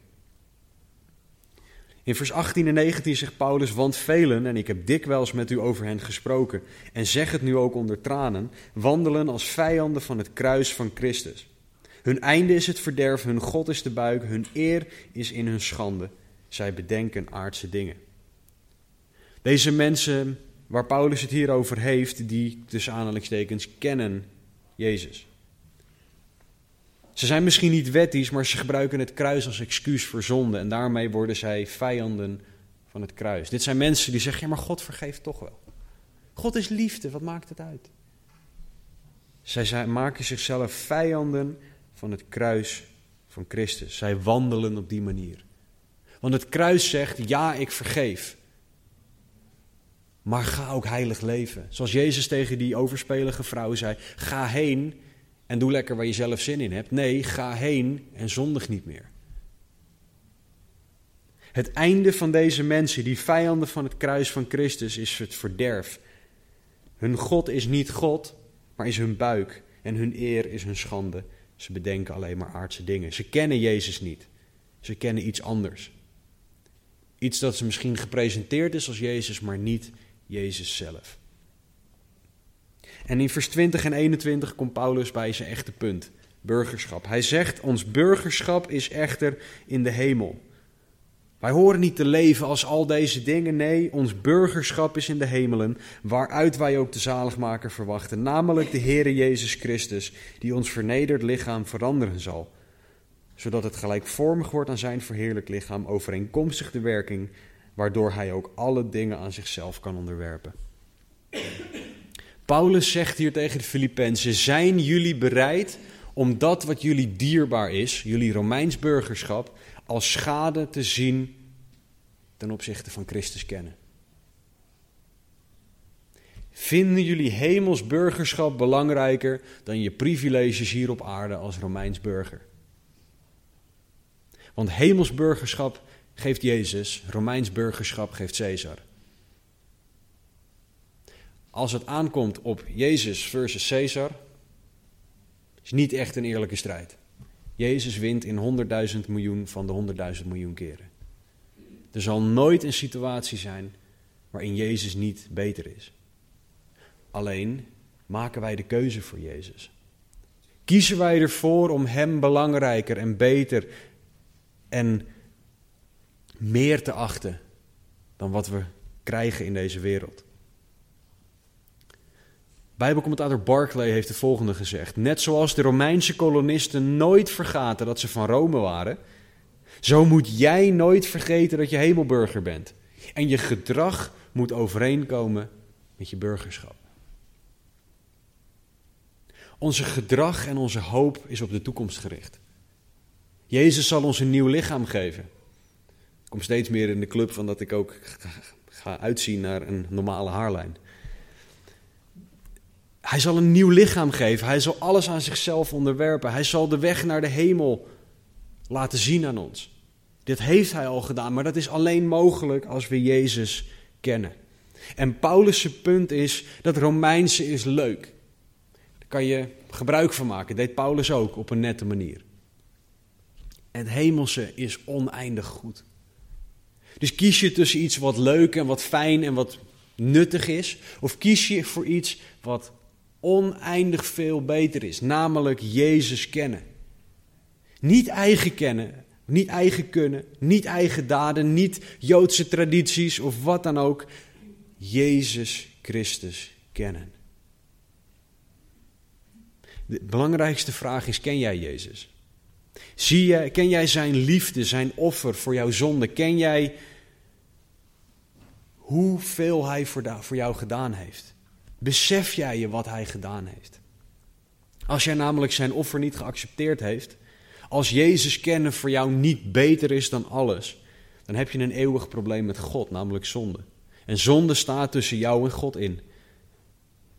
In vers 18 en 19 zegt Paulus, want velen, en ik heb dikwijls met u over hen gesproken, en zeg het nu ook onder tranen, wandelen als vijanden van het kruis van Christus. Hun einde is het verderf, hun God is de buik, hun eer is in hun schande. Zij bedenken aardse dingen. Deze mensen waar Paulus het hier over heeft, die tussen aanhalingstekens kennen Jezus. Ze zijn misschien niet wettisch, maar ze gebruiken het kruis als excuus voor zonde. En daarmee worden zij vijanden van het kruis. Dit zijn mensen die zeggen: ja, maar God vergeeft toch wel. God is liefde, wat maakt het uit? Zij maken zichzelf vijanden van het kruis van Christus. Zij wandelen op die manier. Want het kruis zegt: ja, ik vergeef. Maar ga ook heilig leven. Zoals Jezus tegen die overspelige vrouw zei: ga heen en doe lekker waar je zelf zin in hebt. Nee, ga heen en zondig niet meer. Het einde van deze mensen, die vijanden van het kruis van Christus, is het verderf. Hun God is niet God, maar is hun buik. En hun eer is hun schande. Ze bedenken alleen maar aardse dingen. Ze kennen Jezus niet. Ze kennen iets anders. Iets dat ze misschien gepresenteerd is als Jezus, maar niet Jezus zelf. En in vers 20 en 21 komt Paulus bij zijn echte punt: burgerschap. Hij zegt: Ons burgerschap is echter in de hemel. Wij horen niet te leven als al deze dingen. Nee, ons burgerschap is in de hemelen, waaruit wij ook de zaligmaker verwachten, namelijk de Heere Jezus Christus, die ons vernederd lichaam veranderen zal, zodat het gelijkvormig wordt aan zijn verheerlijk lichaam, overeenkomstig de werking, waardoor hij ook alle dingen aan zichzelf kan onderwerpen. Paulus zegt hier tegen de Filippenzen: Zijn jullie bereid om dat wat jullie dierbaar is, jullie Romeins burgerschap, als schade te zien ten opzichte van Christus kennen? Vinden jullie hemels burgerschap belangrijker dan je privileges hier op aarde als Romeins burger? Want hemels burgerschap geeft Jezus, Romeins burgerschap geeft Caesar. Als het aankomt op Jezus versus Caesar, is niet echt een eerlijke strijd. Jezus wint in 100.000 miljoen van de 100.000 miljoen keren. Er zal nooit een situatie zijn waarin Jezus niet beter is. Alleen maken wij de keuze voor Jezus. Kiezen wij ervoor om Hem belangrijker en beter en meer te achten dan wat we krijgen in deze wereld? Bijbelcommentator Barclay heeft het volgende gezegd. Net zoals de Romeinse kolonisten nooit vergaten dat ze van Rome waren, zo moet jij nooit vergeten dat je hemelburger bent. En je gedrag moet overeenkomen met je burgerschap. Onze gedrag en onze hoop is op de toekomst gericht. Jezus zal ons een nieuw lichaam geven. Ik kom steeds meer in de club van dat ik ook ga uitzien naar een normale haarlijn. Hij zal een nieuw lichaam geven. Hij zal alles aan zichzelf onderwerpen. Hij zal de weg naar de hemel laten zien aan ons. Dit heeft hij al gedaan, maar dat is alleen mogelijk als we Jezus kennen. En Paulus' punt is dat Romeinse is leuk. Daar kan je gebruik van maken. Deed Paulus ook op een nette manier. Het hemelse is oneindig goed. Dus kies je tussen iets wat leuk en wat fijn en wat nuttig is, of kies je voor iets wat oneindig veel beter is, namelijk Jezus kennen. Niet eigen kennen, niet eigen kunnen, niet eigen daden, niet Joodse tradities of wat dan ook. Jezus Christus kennen. De belangrijkste vraag is: ken jij Jezus? Zie je, ken jij zijn liefde, zijn offer voor jouw zonde? Ken jij hoeveel hij voor, jou gedaan heeft? Besef jij je wat hij gedaan heeft? Als jij namelijk zijn offer niet geaccepteerd heeft, als Jezus kennen voor jou niet beter is dan alles, dan heb je een eeuwig probleem met God, namelijk zonde. En zonde staat tussen jou en God in.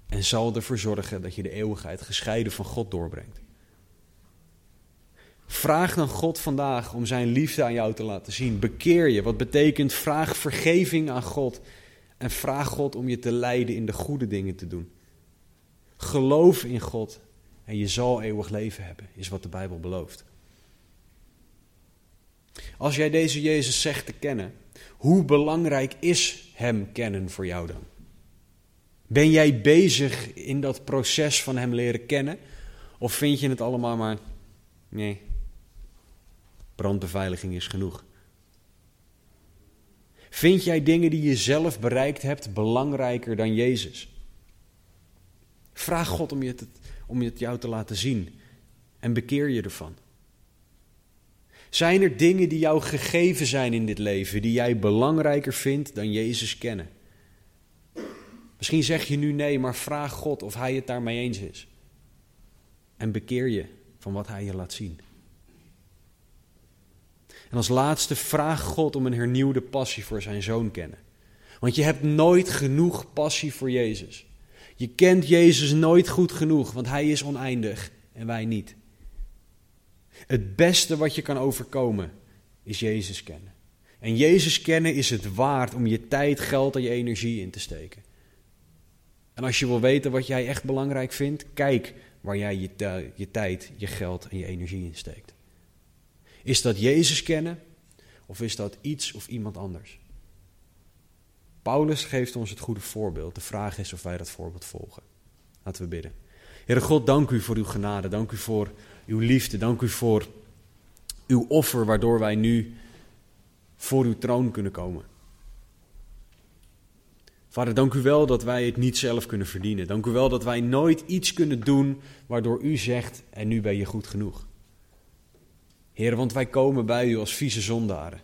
En zal ervoor zorgen dat je de eeuwigheid gescheiden van God doorbrengt. Vraag dan God vandaag om zijn liefde aan jou te laten zien. Bekeer je. Wat betekent vraag vergeving aan God. En vraag God om je te leiden in de goede dingen te doen. Geloof in God en je zal eeuwig leven hebben, is wat de Bijbel belooft. Als jij deze Jezus zegt te kennen, hoe belangrijk is Hem kennen voor jou dan? Ben jij bezig in dat proces van Hem leren kennen? Of vind je het allemaal maar, nee, brandbeveiliging is genoeg? Vind jij dingen die je zelf bereikt hebt belangrijker dan Jezus? Vraag God om, je het, jou te laten zien en bekeer je ervan. Zijn er dingen die jou gegeven zijn in dit leven, die jij belangrijker vindt dan Jezus kennen? Misschien zeg je nu nee, maar vraag God of Hij het daarmee eens is. En bekeer je van wat Hij je laat zien. En als laatste vraag God om een hernieuwde passie voor zijn zoon kennen. Want je hebt nooit genoeg passie voor Jezus. Je kent Jezus nooit goed genoeg, want Hij is oneindig en wij niet. Het beste wat je kan overkomen is Jezus kennen. En Jezus kennen is het waard om je tijd, geld en je energie in te steken. En als je wil weten wat jij echt belangrijk vindt, kijk waar jij je, je tijd, je geld en je energie in steekt. Is dat Jezus kennen of is dat iets of iemand anders? Paulus geeft ons het goede voorbeeld. De vraag is of wij dat voorbeeld volgen. Laten we bidden. Heere God, dank u voor uw genade. Dank u voor uw liefde. Dank u voor uw offer, waardoor wij nu voor uw troon kunnen komen. Vader, dank u wel dat wij het niet zelf kunnen verdienen. Dank u wel dat wij nooit iets kunnen doen waardoor u zegt: en nu ben je goed genoeg. Heer, want wij komen bij u als vieze zondaren.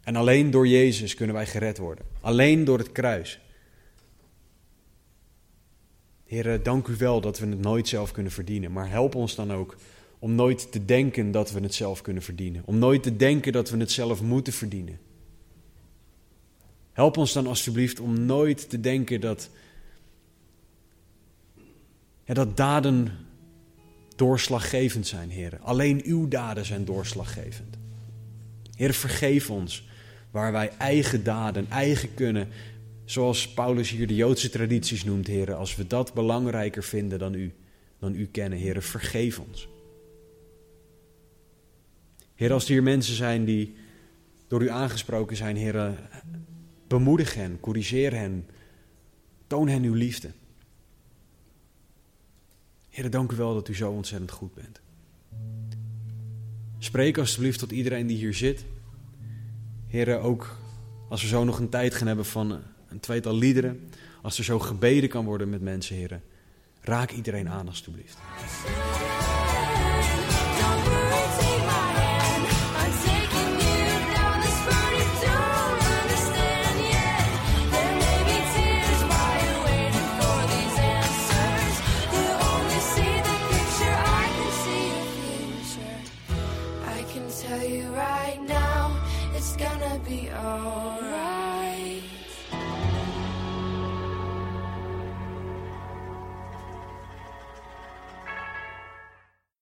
En alleen door Jezus kunnen wij gered worden. Alleen door het kruis. Heer, dank u wel dat we het nooit zelf kunnen verdienen. Maar help ons dan ook om nooit te denken dat we het zelf kunnen verdienen. Om nooit te denken dat we het zelf moeten verdienen. Help ons dan alstublieft om nooit te denken dat, ja, dat daden doorslaggevend zijn, Heer. Alleen uw daden zijn doorslaggevend. Heer, vergeef ons waar wij eigen daden, eigen kunnen, zoals Paulus hier de Joodse tradities noemt, Heer. Als we dat belangrijker vinden dan u, dan u kennen, Heer, vergeef ons. Heer, als er hier mensen zijn die door u aangesproken zijn, Heer, bemoedig hen, corrigeer hen, toon hen uw liefde. Heer, dank u wel dat u zo ontzettend goed bent. Spreek alstublieft tot iedereen die hier zit. Heer, ook als we zo nog een tijd gaan hebben van een tweetal liederen, als er zo gebeden kan worden met mensen, Heer, raak iedereen aan alstublieft.